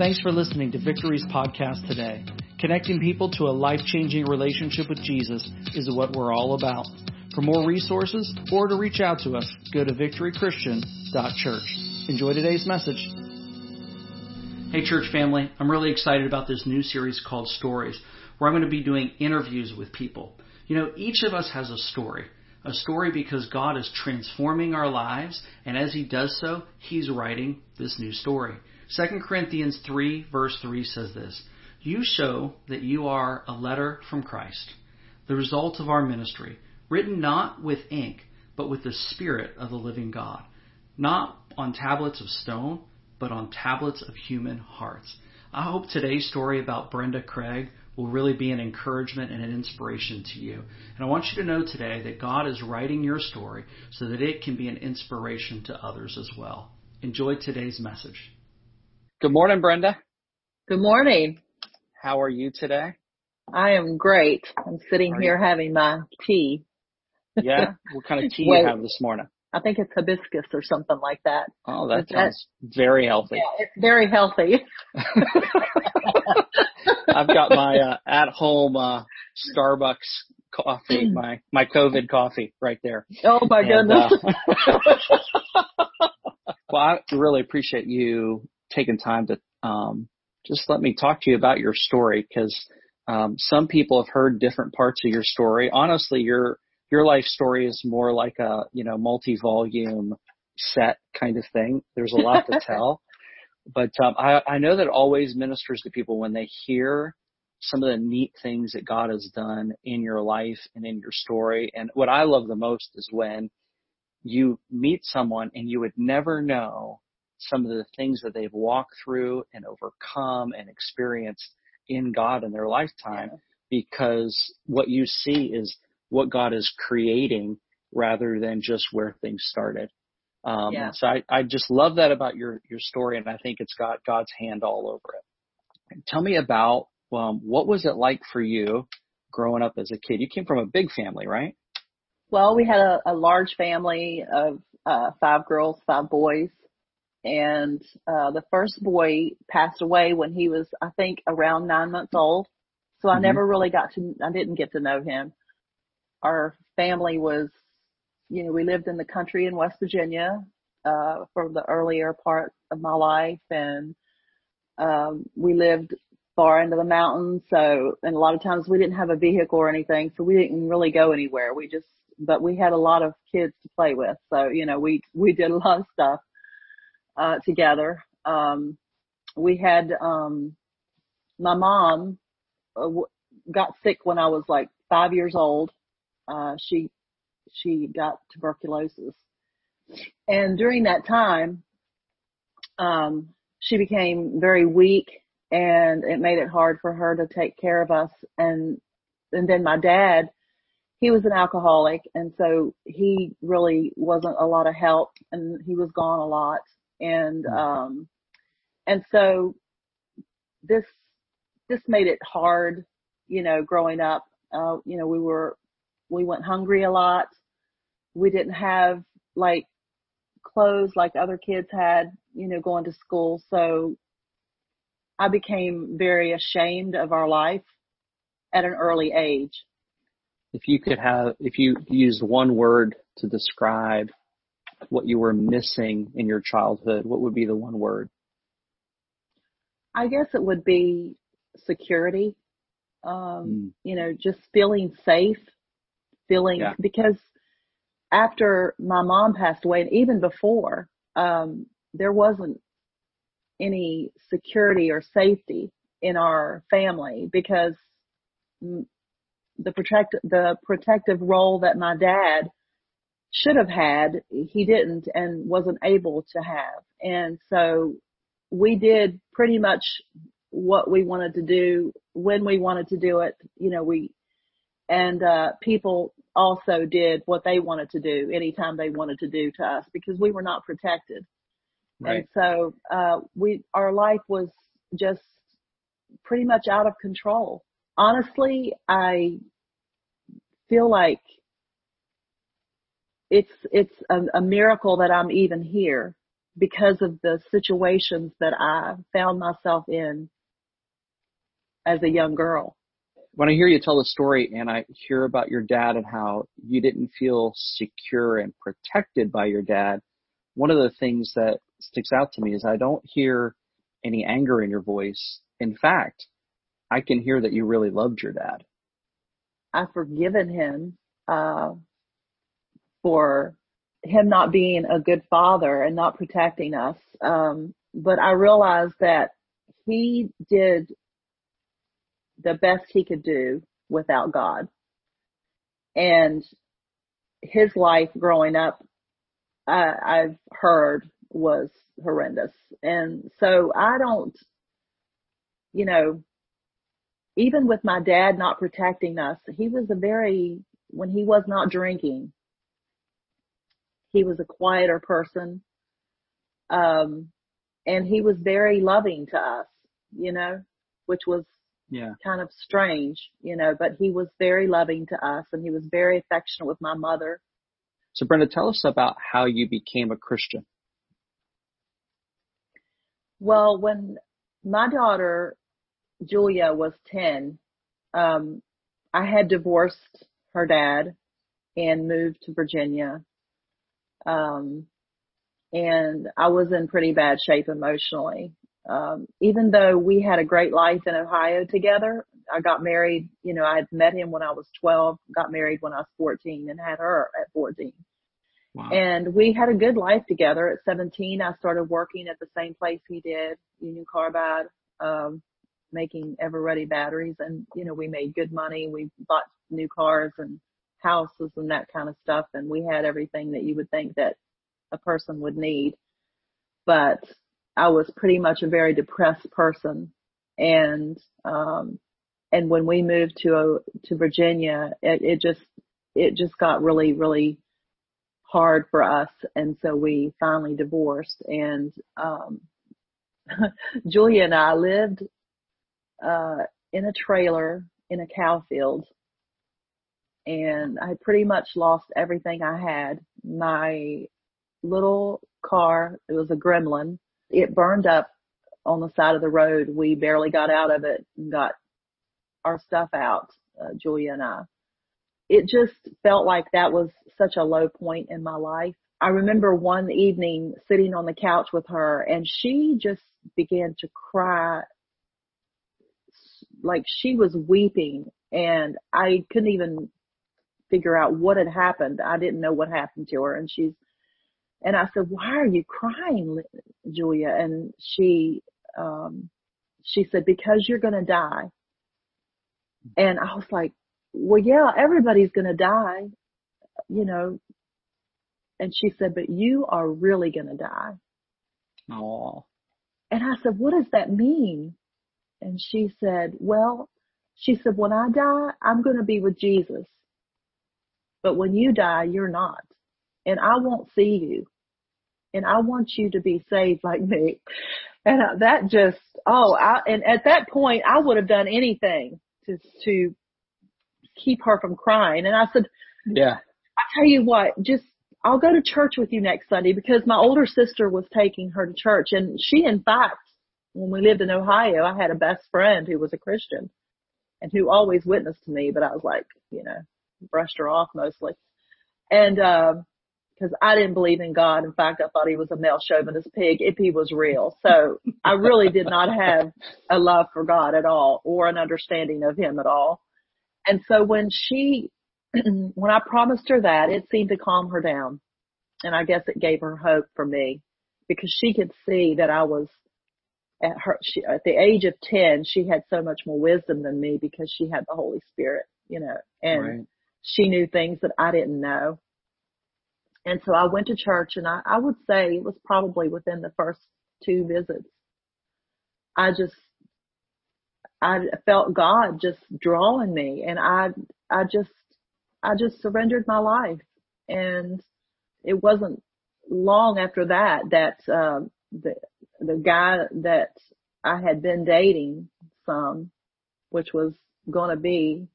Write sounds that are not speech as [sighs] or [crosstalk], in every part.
Thanks for listening to Victory's podcast today. Connecting people to a life changing relationship with Jesus is what we're all about. For more resources or to reach out to us, go to victorychristian.church. Enjoy today's message. Hey, church family, I'm really excited about this new series called Stories, where I'm going to be doing interviews with people. You know, each of us has a story. A story because God is transforming our lives, and as He does so, He's writing this new story. 2 Corinthians 3, verse 3 says this You show that you are a letter from Christ, the result of our ministry, written not with ink, but with the Spirit of the living God, not on tablets of stone but on tablets of human hearts. I hope today's story about Brenda Craig will really be an encouragement and an inspiration to you. And I want you to know today that God is writing your story so that it can be an inspiration to others as well. Enjoy today's message. Good morning, Brenda. Good morning. How are you today? I am great. I'm sitting Are here having my tea. Yeah? [laughs] what kind of tea Wait. you have this morning? I think it's hibiscus or something like that. Oh, that Is that- sounds very healthy. Yeah, it's very healthy. [laughs] I've got my uh, at-home uh, Starbucks coffee, [clears throat] my my COVID coffee right there. Oh my And, goodness. uh, [laughs] well, I really appreciate you taking time to um, just let me talk to you about your story because um, some people have heard different parts of your story. Honestly, your your life story is more like a you know multi-volume set kind of thing. There's a lot to [laughs] tell, but um, I, I know that always ministers to people when they hear some of the neat things that God has done in your life and in your story. And what I love the most is when you meet someone and you would never know some of the things that they've walked through and overcome and experienced in God in their lifetime because what you see is what God is creating rather than just where things started. Um, Yeah. so I, I just love that about your, your story and I think it's got God's hand all over it. Tell me about, um, what was it like for you growing up as a kid? You came from a big family, right? Well, we had a, a large family of uh, five girls, five boys, and uh, the first boy passed away when he was, I think, around nine months old. So I Mhm. never really got to, I didn't get to know him. Our family was, you know, we lived in the country in West Virginia uh, for the earlier part of my life, and um, we lived far into the mountains. So, and a lot of times we didn't have a vehicle or anything, so we didn't really go anywhere. We just, but we had a lot of kids to play with. So, you know, we, we did a lot of stuff, uh, together. Um, we had, um, my mom uh, w- got sick when I was like five years old. Uh, she, she got tuberculosis. And during that time, um, she became very weak and it made it hard for her to take care of us. And, and then my dad, he was an alcoholic and so he really wasn't a lot of help and he was gone a lot. And, um, and so this, this made it hard, you know, growing up. Uh, you know, we were, we went hungry a lot. We didn't have like clothes like other kids had, you know, going to school. So I became very ashamed of our life at an early age. If you could have, if you used one word to describe what you were missing in your childhood, what would be the one word? I guess it would be security. Um, Mm. you know, just feeling safe, feeling Yeah. because after my mom passed away and even before, um, there wasn't any security or safety in our family because the protect the protective role that my dad should have had, he didn't and wasn't able to have. And so we did pretty much what we wanted to do when we wanted to do it. You know, we, and, uh, people also did what they wanted to do anytime they wanted to do to us because we were not protected. And so, uh, we, our life was just pretty much out of control. Honestly, I feel like it's, it's a, a miracle that I'm even here because of the situations that I found myself in as a young girl. When I hear you tell the story and I hear about your dad and how you didn't feel secure and protected by your dad, one of the things that sticks out to me is I don't hear any anger in your voice. In fact, I can hear that you really loved your dad. I've forgiven him uh, for him not being a good father and not protecting us. Um, but I realized that he did the best he could do without God. And his life growing up, I, I've heard was horrendous. And so I don't, you know, even with my dad not protecting us, he was a very, when he was not drinking, he was a quieter person. Um, and he was very loving to us, you know, which was yeah. kind of strange, you know, but he was very loving to us and he was very affectionate with my mother. So Brenda, tell us about how you became a Christian. Well, when my daughter Julia was 10, um, I had divorced her dad and moved to Virginia. Um, and I was in pretty bad shape emotionally. Um, even though we had a great life in Ohio together, I got married, you know, I had met him when I was 12, got married when I was 14 and had her at 14. Wow. And we had a good life together. At 17, I started working at the same place he did, Union Carbide, um, making Eveready batteries. And, you know, we made good money. We bought new cars and houses and that kind of stuff. And we had everything that you would think that a person would need. But I was pretty much a very depressed person. And, um, and when we moved to, uh, to Virginia, it, it just, it just got really, really hard for us. And so we finally divorced and, um, [laughs] Julia and I lived, uh, in a trailer in a cow field and I pretty much lost everything I had. My little car, it was a gremlin. It burned up on the side of the road. We barely got out of it and got our stuff out, uh, Julia and I. It just felt like that was such a low point in my life. I remember one evening sitting on the couch with her and she just began to cry like she was weeping and I couldn't even figure out what had happened. I didn't know what happened to her and she's, and I said, why are you crying, Julia? And she, um, she said, because you're going to die. And I was like, well, yeah, everybody's going to die, you know. And she said, but you are really going to die. Oh. And I said, what does that mean? And she said, well, she said, when I die, I'm going to be with Jesus. But when you die, you're not. And I won't see you. And I want you to be saved like me. And uh, that just, oh, I, and at that point, I would have done anything to, to keep her from crying. And I said, yeah, I tell you what, just, I'll go to church with you next Sunday because my older sister was taking her to church and she, in fact, when we lived in Ohio, I had a best friend who was a Christian and who always witnessed to me, but I was like, you know, brushed her off mostly. And, um, cause I didn't believe in God. In fact, I thought he was a male chauvinist pig if he was real. So I really did not have a love for God at all or an understanding of him at all. And so when she, [clears throat] when I promised her that, it seemed to calm her down. And I guess it gave her hope for me because she could see that I was at her, she, at the age of 10, she had so much more wisdom than me because she had the Holy Spirit, you know, and right she knew things that I didn't know. And so I went to church and I, I would say it was probably within the first two visits. I just, I felt God just drawing me and I, I just, I just surrendered my life and it wasn't long after that that, um, the, the guy that I had been dating some, which was going to be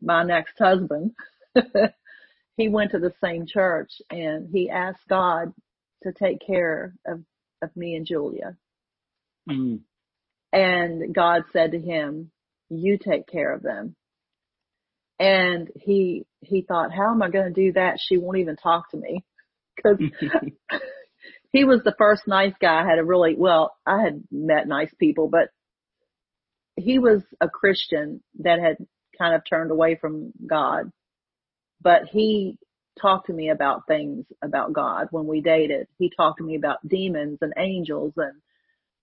my next husband, [laughs] he went to the same church and he asked God to take care of, of me and Julia. Mm. And God said to him, you take care of them. And he, he thought, how am I going to do that? She won't even talk to me [laughs] because [laughs] he was the first nice guy I had a really, well, I had met nice people, but he was a Christian that had kind of turned away from God, but he talked to me about things about God when we dated. He talked to me about demons and angels and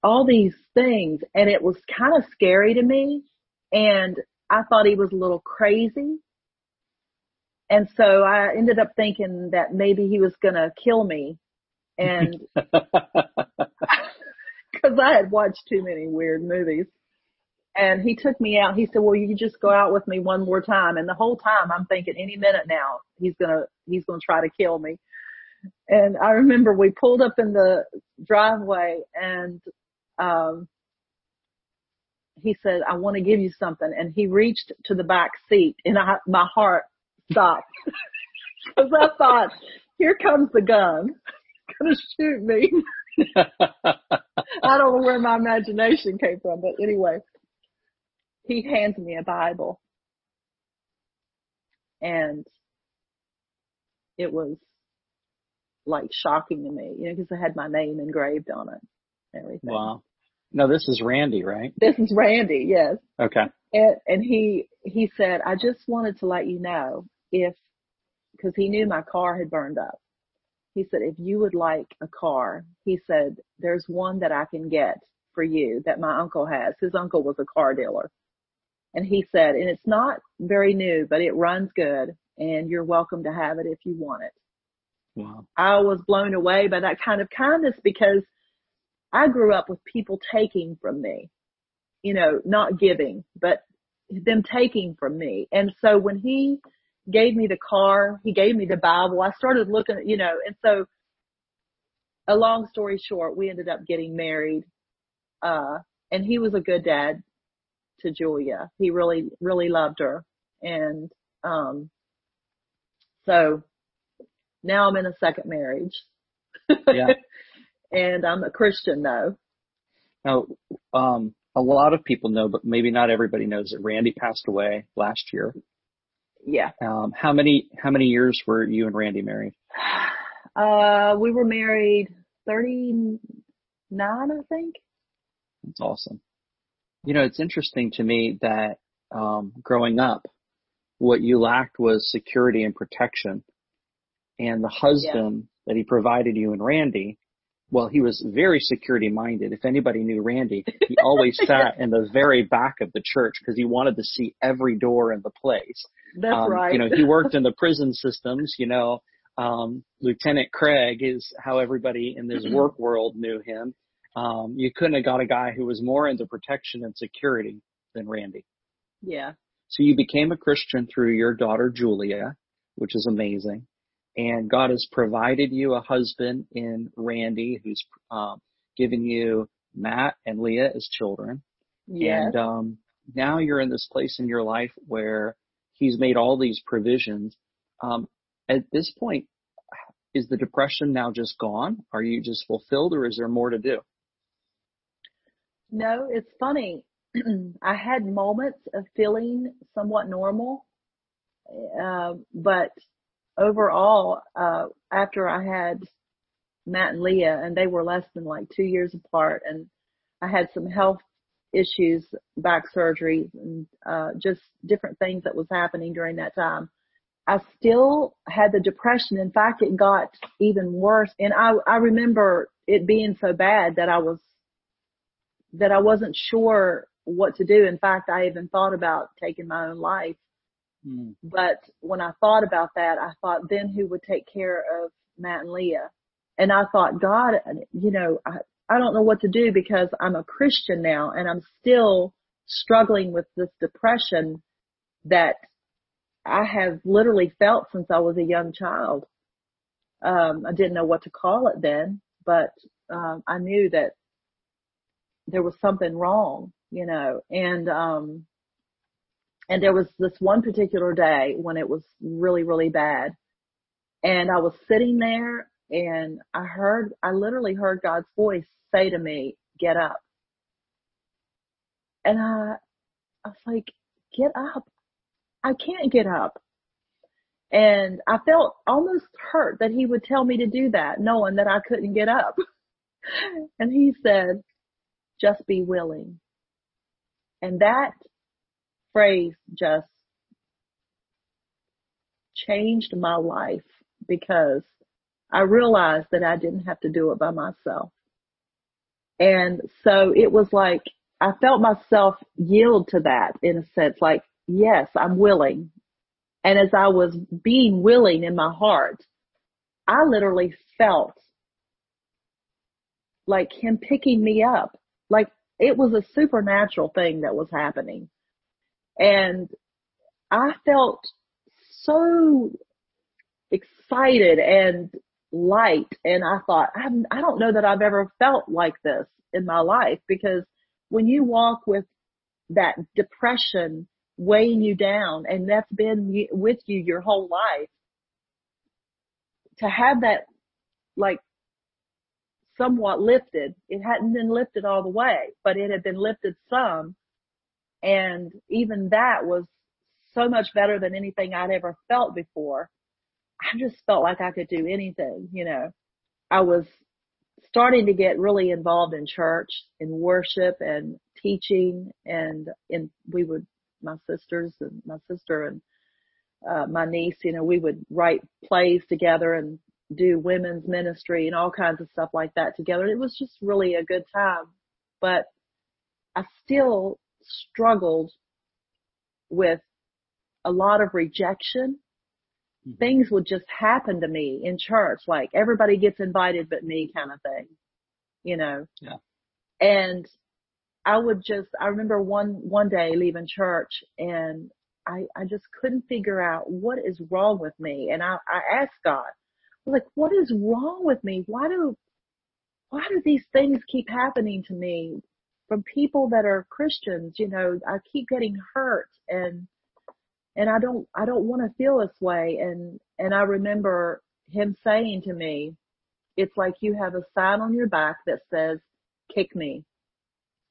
all these things. And it was kind of scary to me. And I thought he was a little crazy. And so I ended up thinking that maybe he was going to kill me. And [laughs] [laughs] because I had watched too many weird movies. And he took me out. He said, well, you just go out with me one more time. And the whole time I'm thinking any minute now, he's going to, he's going to try to kill me. And I remember we pulled up in the driveway and, um, he said, I want to give you something. And he reached to the back seat and I, my heart stopped [laughs] because I thought, here comes the gun. Gonna shoot me. [laughs] I don't know where my imagination came from, but anyway, he hands me a Bible and it was like shocking to me, you know, because I had my name engraved on it. Everything. Wow. No, this is Randy, right? This is Randy, yes. Okay. And, and he, he said, I just wanted to let you know if, cause he knew my car had burned up. He said, if you would like a car, he said, there's one that I can get for you that my uncle has. His uncle was a car dealer. And he said, and it's not very new, but it runs good and you're welcome to have it if you want it. Wow. I was blown away by that kind of kindness because I grew up with people taking from me, you know, not giving, but them taking from me. And so when he gave me the car, he gave me the Bible, I started looking you know, and so a long story short, we ended up getting married. Uh, and he was a good dad to Julia. He really, really loved her. And, um, so now I'm in a second marriage. Yeah. [laughs] and I'm a Christian though. Now, um, a lot of people know, but maybe not everybody knows that Randy passed away last year. Yeah. Um, how many, how many years were you and Randy married? [sighs] Uh, we were married 39, I think. That's awesome. You know, it's interesting to me that, um, growing up, what you lacked was security and protection. And the husband yeah. that he provided you and Randy well, he was very security minded. If anybody knew Randy, he [laughs] always sat in the very back of the church because he wanted to see every door in the place. That's um, right. You know, he worked in the [laughs] prison systems, you know, um, Lieutenant Craig is how everybody in this work world knew him. Um, you couldn't have got a guy who was more into protection and security than Randy. Yeah. So you became a Christian through your daughter Julia, which is amazing and God has provided you a husband in Randy who's um, given you Matt and Leah as children. Yes. And um, now you're in this place in your life where He's made all these provisions. Um, at this point, is the depression now just gone? Are you just fulfilled, or is there more to do? No, it's funny. [clears throat] I had moments of feeling somewhat normal, uh, but overall, uh, after I had Matt and Leah and they were less than like two years apart and I had some health issues, back surgery and, uh, just different things that was happening during that time. I still had the depression. In fact, it got even worse. And I, I remember it being so bad that I was, that I wasn't sure what to do. In fact, I even thought about taking my own life Mm. But when I thought about that, I thought then who would take care of Matt and Leah? And I thought, God, you know, I, I don't know what to do because I'm a Christian now and I'm still struggling with this depression that I have literally felt since I was a young child. Um, I didn't know what to call it then, but um, I knew that there was something wrong, you know, and um, and there was this one particular day when it was really, really bad. And I was sitting there and I heard, I literally heard God's voice say to me, get up. And I, I was like, get up. I can't get up. And I felt almost hurt that he would tell me to do that, knowing that I couldn't get up. [laughs] and he said, just be willing. And that phrase just changed my life because I realized that I didn't have to do it by myself. And so it was like, I felt myself yield to that in a sense, like, yes, I'm willing. And as I was being willing in my heart, I literally felt like him picking me up. Like it was a supernatural thing that was happening. And I felt so excited and light. And I thought, I, don't know that I've ever felt like this in my life because when you walk with that depression weighing you down and that's been with you your whole life, to have that like somewhat lifted, it hadn't been lifted all the way, but it had been lifted some. And even that was so much better than anything I'd ever felt before. I just felt like I could do anything, you know. I was starting to get really involved in church, in worship and teaching and in, we would, my sisters and my sister and, uh, my niece, you know, we would write plays together and do women's ministry and all kinds of stuff like that together. It was just really a good time, but I still struggled with a lot of rejection Mm-hmm. things would just happen to me in church, like everybody gets invited but me kind of thing, you know? Yeah. And I would just, I remember one, one day leaving church and I, I just couldn't figure out what is wrong with me. And I, I asked God, like, what is wrong with me? Why do, why do these things keep happening to me from people that are Christians? You know, I keep getting hurt and and I don't, I don't want to feel this way. And, and I remember him saying to me, it's like you have a sign on your back that says, kick me.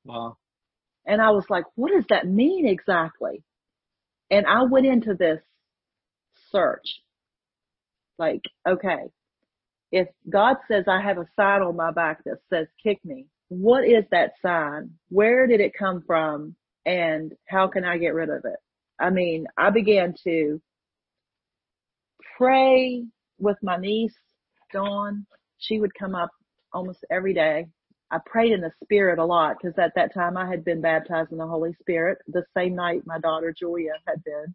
Wow. And I was like, what does that mean exactly? And I went into this search. Like, okay, if God says I have a sign on my back that says kick me, what is that sign? Where did it come from? And how can I get rid of it? I mean, I began to pray with my niece, Dawn. She would come up almost every day. I prayed in the spirit a lot because at that time I had been baptized in the Holy Spirit the same night my daughter Julia had been.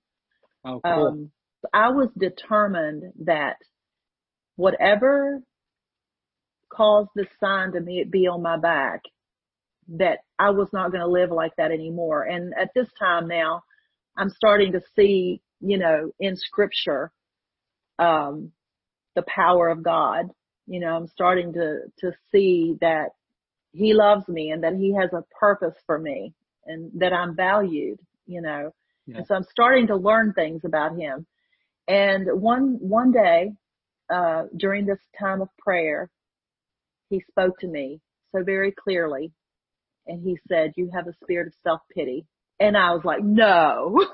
Oh, cool. Um, I was determined that whatever caused this sign to me be on my back, that I was not going to live like that anymore. And at this time now, I'm starting to see, you know, in scripture, um, the power of God. You know, I'm starting to, to see that he loves me and that he has a purpose for me and that I'm valued, you know. Yeah. And so I'm starting to learn things about him. And one, one day, uh, during this time of prayer, he spoke to me so very clearly and he said, you have a spirit of self-pity and I was like, no,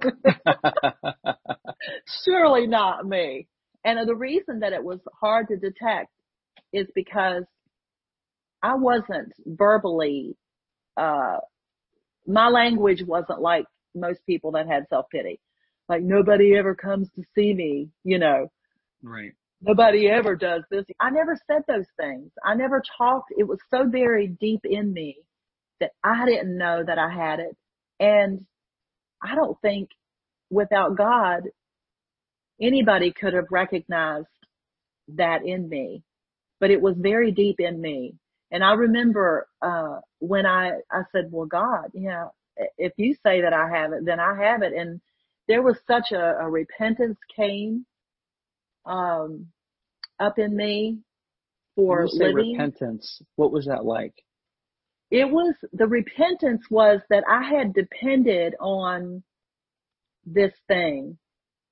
[laughs] surely not me. And the reason that it was hard to detect is because I wasn't verbally, uh, my language wasn't like most people that had self-pity. Like nobody ever comes to see me, you know. Right. Nobody ever does this. I never said those things. I never talked. It was so buried deep in me that I didn't know that I had it. And I don't think without God, anybody could have recognized that in me, but it was very deep in me. And I remember, uh, when I, I said, well, God, you know, if you say that I have it, then I have it. And there was such a, a repentance came, um, up in me for living. repentance. What was that like? it was the repentance was that I had depended on this thing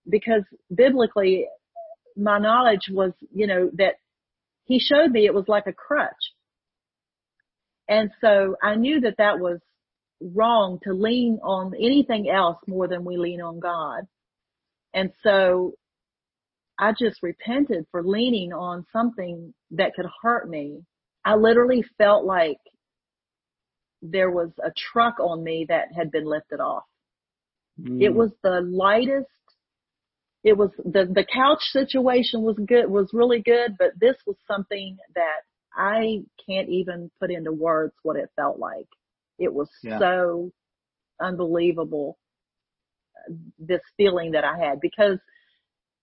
because biblically my knowledge was, you know, that he showed me it was like a crutch. And so I knew that that was wrong to lean on anything else more than we lean on God. And so I just repented for leaning on something that could hurt me. I literally felt like there was a truck on me that had been lifted off. Mm. It was the lightest. It was the, the couch situation was good, was really good, but this was something that I can't even put into words what it felt like. It was yeah. so unbelievable. This feeling that I had because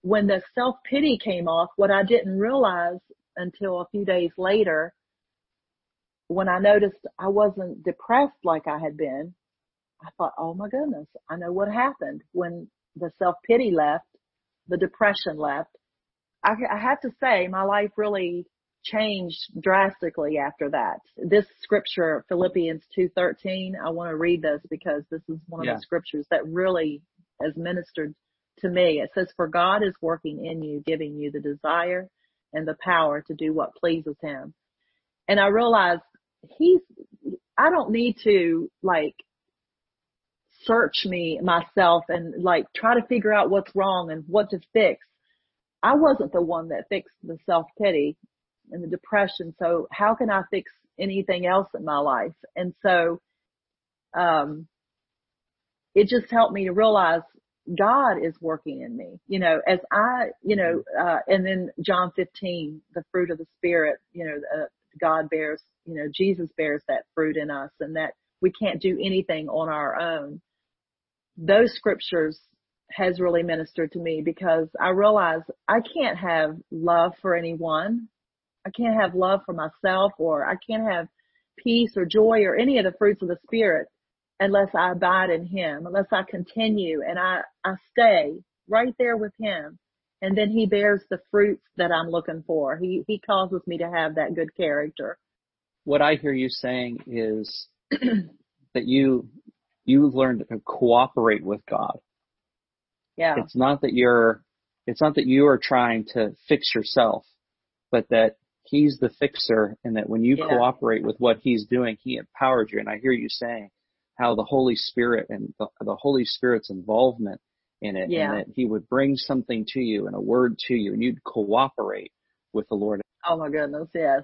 when the self pity came off, what I didn't realize until a few days later when I noticed I wasn't depressed like I had been, I thought, oh my goodness, I know what happened when the self pity left, the depression left. I, I have to say my life really changed drastically after that. This scripture, Philippians 2.13, I want to read this because this is one of yeah. the scriptures that really has ministered to me. It says, for God is working in you, giving you the desire and the power to do what pleases him. And I realized he's, I don't need to like search me myself and like try to figure out what's wrong and what to fix. I wasn't the one that fixed the self pity and the depression. So how can I fix anything else in my life? And so, um, it just helped me to realize God is working in me, you know, as I, you know, uh, and then John 15, the fruit of the spirit, you know, uh, God bears, you know, Jesus bears that fruit in us and that we can't do anything on our own. Those scriptures has really ministered to me because I realize I can't have love for anyone. I can't have love for myself or I can't have peace or joy or any of the fruits of the spirit unless I abide in him, unless I continue and I, I stay right there with him and then he bears the fruits that I'm looking for. He he causes me to have that good character. What I hear you saying is [clears throat] that you you've learned to cooperate with God. Yeah. It's not that you're it's not that you are trying to fix yourself, but that he's the fixer and that when you yeah. cooperate with what he's doing, he empowers you. And I hear you saying how the Holy Spirit and the, the Holy Spirit's involvement in it yeah. and that he would bring something to you and a word to you and you'd cooperate with the Lord. Oh my goodness, yes.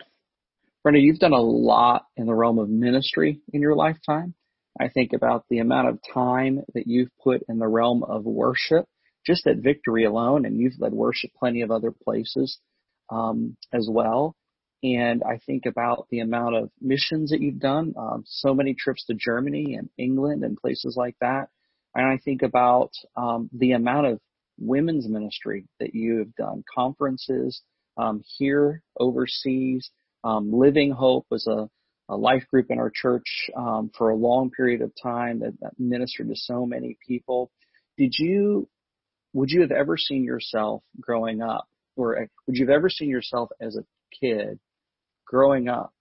Brenda, you've done a lot in the realm of ministry in your lifetime. I think about the amount of time that you've put in the realm of worship, just at Victory alone, and you've led worship plenty of other places um, as well. And I think about the amount of missions that you've done, um, so many trips to Germany and England and places like that. And I think about um, the amount of women's ministry that you have done, conferences um, here, overseas. Um, Living Hope was a, a, life group in our church um, for a long period of time that, that ministered to so many people. Did you, would you have ever seen yourself growing up, or would you have ever seen yourself as a kid growing up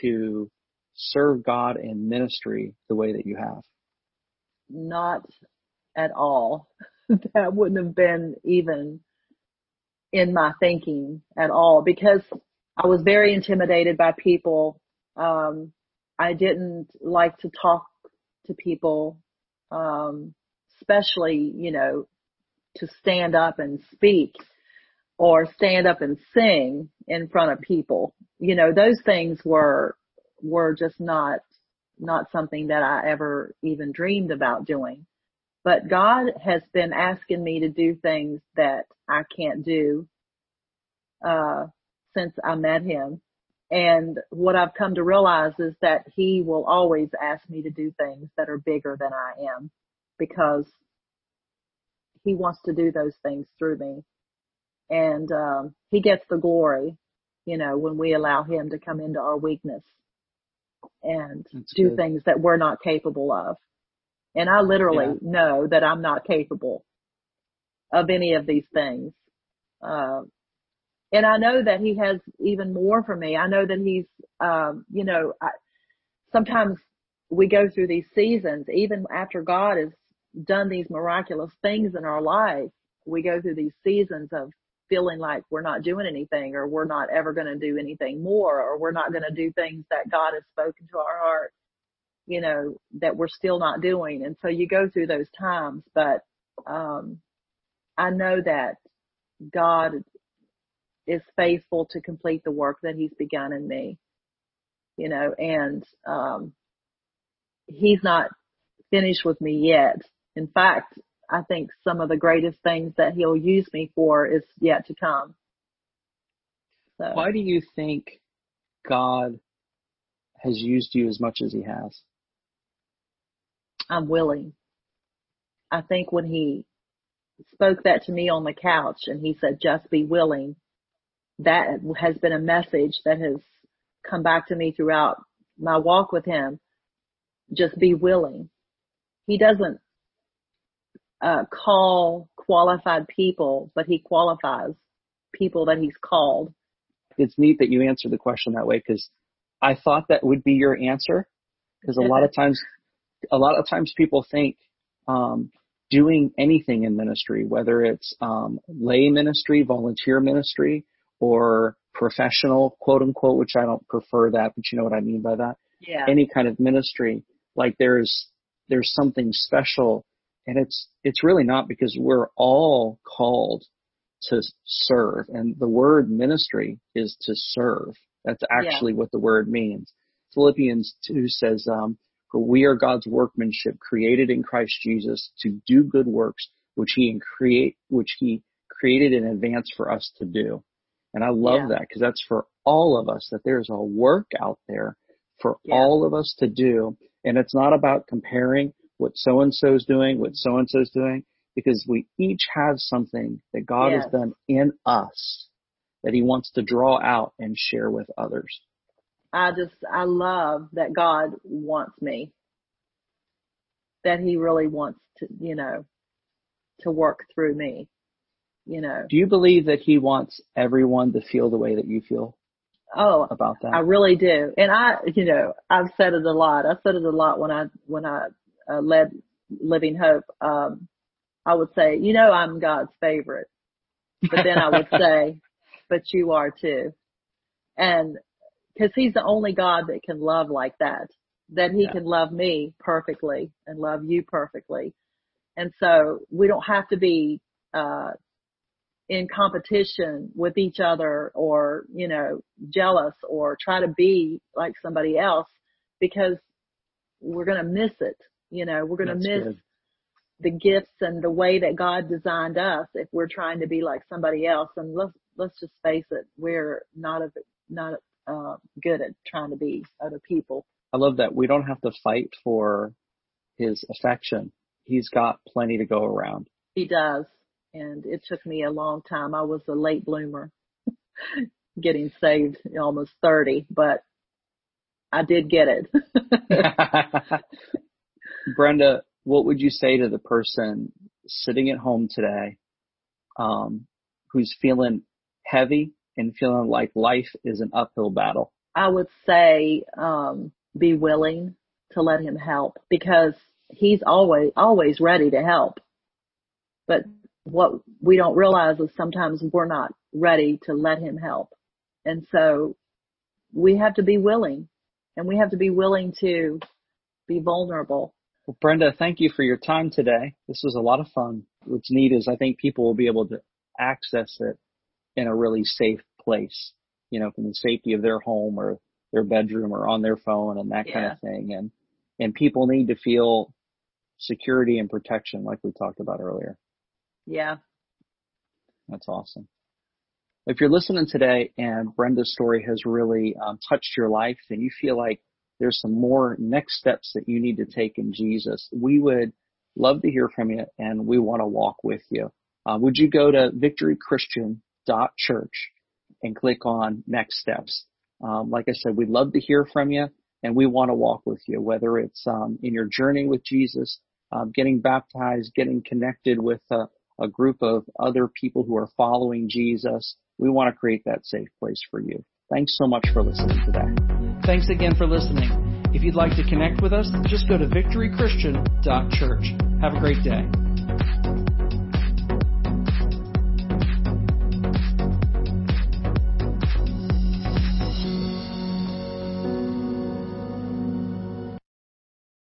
to serve God in ministry the way that you have? not at all. [laughs] that wouldn't have been even in my thinking at all because I was very intimidated by people. Um, I didn't like to talk to people, um, especially, you know, to stand up and speak or stand up and sing in front of people. You know, those things were, were just not not something that I ever even dreamed about doing. But God has been asking me to do things that I can't do, uh, since I met him. And what I've come to realize is that he will always ask me to do things that are bigger than I am because he wants to do those things through me. And, um, he gets the glory, you know, when we allow him to come into our weakness and That's do good. things that we're not capable of. And I literally yeah. know that I'm not capable of any of these things. Uh, and I know that he has even more for me. I know that he's, um, you know, I, sometimes we go through these seasons, even after God has done these miraculous things in our life, we go through these seasons of feeling like we're not doing anything or we're not ever going to do anything more or we're not going to do things that God has spoken to our heart, you know, that we're still not doing. And so you go through those times, but, um, I know that God is faithful to complete the work that he's begun in me, you know, and, um, he's not finished with me yet. In fact, I think some of the greatest things that he'll use me for is yet to come. So. Why do you think God has used you as much as he has? I'm willing. I think when he spoke that to me on the couch and he said, just be willing, that has been a message that has come back to me throughout my walk with him. Just be willing. He doesn't uh, call qualified people, but he qualifies people that he's called. It's neat that you answer the question that way because I thought that would be your answer because a lot of [laughs] times, a lot of times people think, um, doing anything in ministry, whether it's, um, lay ministry, volunteer ministry, or professional, quote unquote, which I don't prefer that, but you know what I mean by that. Yeah. Any kind of ministry, like there's, there's something special and it's, it's really not because we're all called to serve. And the word ministry is to serve. That's actually yeah. what the word means. Philippians 2 says, um, for we are God's workmanship created in Christ Jesus to do good works, which he create, which he created in advance for us to do. And I love yeah. that because that's for all of us that there's a work out there for yeah. all of us to do. And it's not about comparing what so and so's doing, what so and so's doing, because we each have something that God yes. has done in us that he wants to draw out and share with others. I just, I love that God wants me. That he really wants to, you know, to work through me, you know. Do you believe that he wants everyone to feel the way that you feel? Oh, about that. I really do. And I, you know, I've said it a lot. I said it a lot when I, when I uh, led Living Hope, um, I would say, you know, I'm God's favorite. But then I would [laughs] say, but you are too. And cause he's the only God that can love like that, that he yeah. can love me perfectly and love you perfectly. And so we don't have to be, uh, in competition with each other or, you know, jealous or try to be like somebody else because we're going to miss it. You know, we're going to miss good. the gifts and the way that God designed us if we're trying to be like somebody else. And let's, let's just face it. We're not a, not, uh, good at trying to be other people. I love that. We don't have to fight for his affection. He's got plenty to go around. He does. And it took me a long time. I was a late bloomer [laughs] getting saved almost 30, but I did get it. [laughs] [laughs] Brenda, what would you say to the person sitting at home today, um, who's feeling heavy and feeling like life is an uphill battle? I would say, um, be willing to let him help because he's always, always ready to help. But what we don't realize is sometimes we're not ready to let him help. And so we have to be willing and we have to be willing to be vulnerable well, Brenda, thank you for your time today. This was a lot of fun. What's neat is I think people will be able to access it in a really safe place, you know, from the safety of their home or their bedroom or on their phone and that yeah. kind of thing. And, and people need to feel security and protection like we talked about earlier. Yeah. That's awesome. If you're listening today and Brenda's story has really um, touched your life and you feel like there's some more next steps that you need to take in Jesus, we would love to hear from you and we want to walk with you. Uh, would you go to victorychristian.church and click on next steps? Um, like I said, we'd love to hear from you and we want to walk with you, whether it's um, in your journey with Jesus, um, getting baptized, getting connected with a, a group of other people who are following Jesus. We want to create that safe place for you. Thanks so much for listening today. Thanks again for listening. If you'd like to connect with us, just go to victorychristian.church. Have a great day.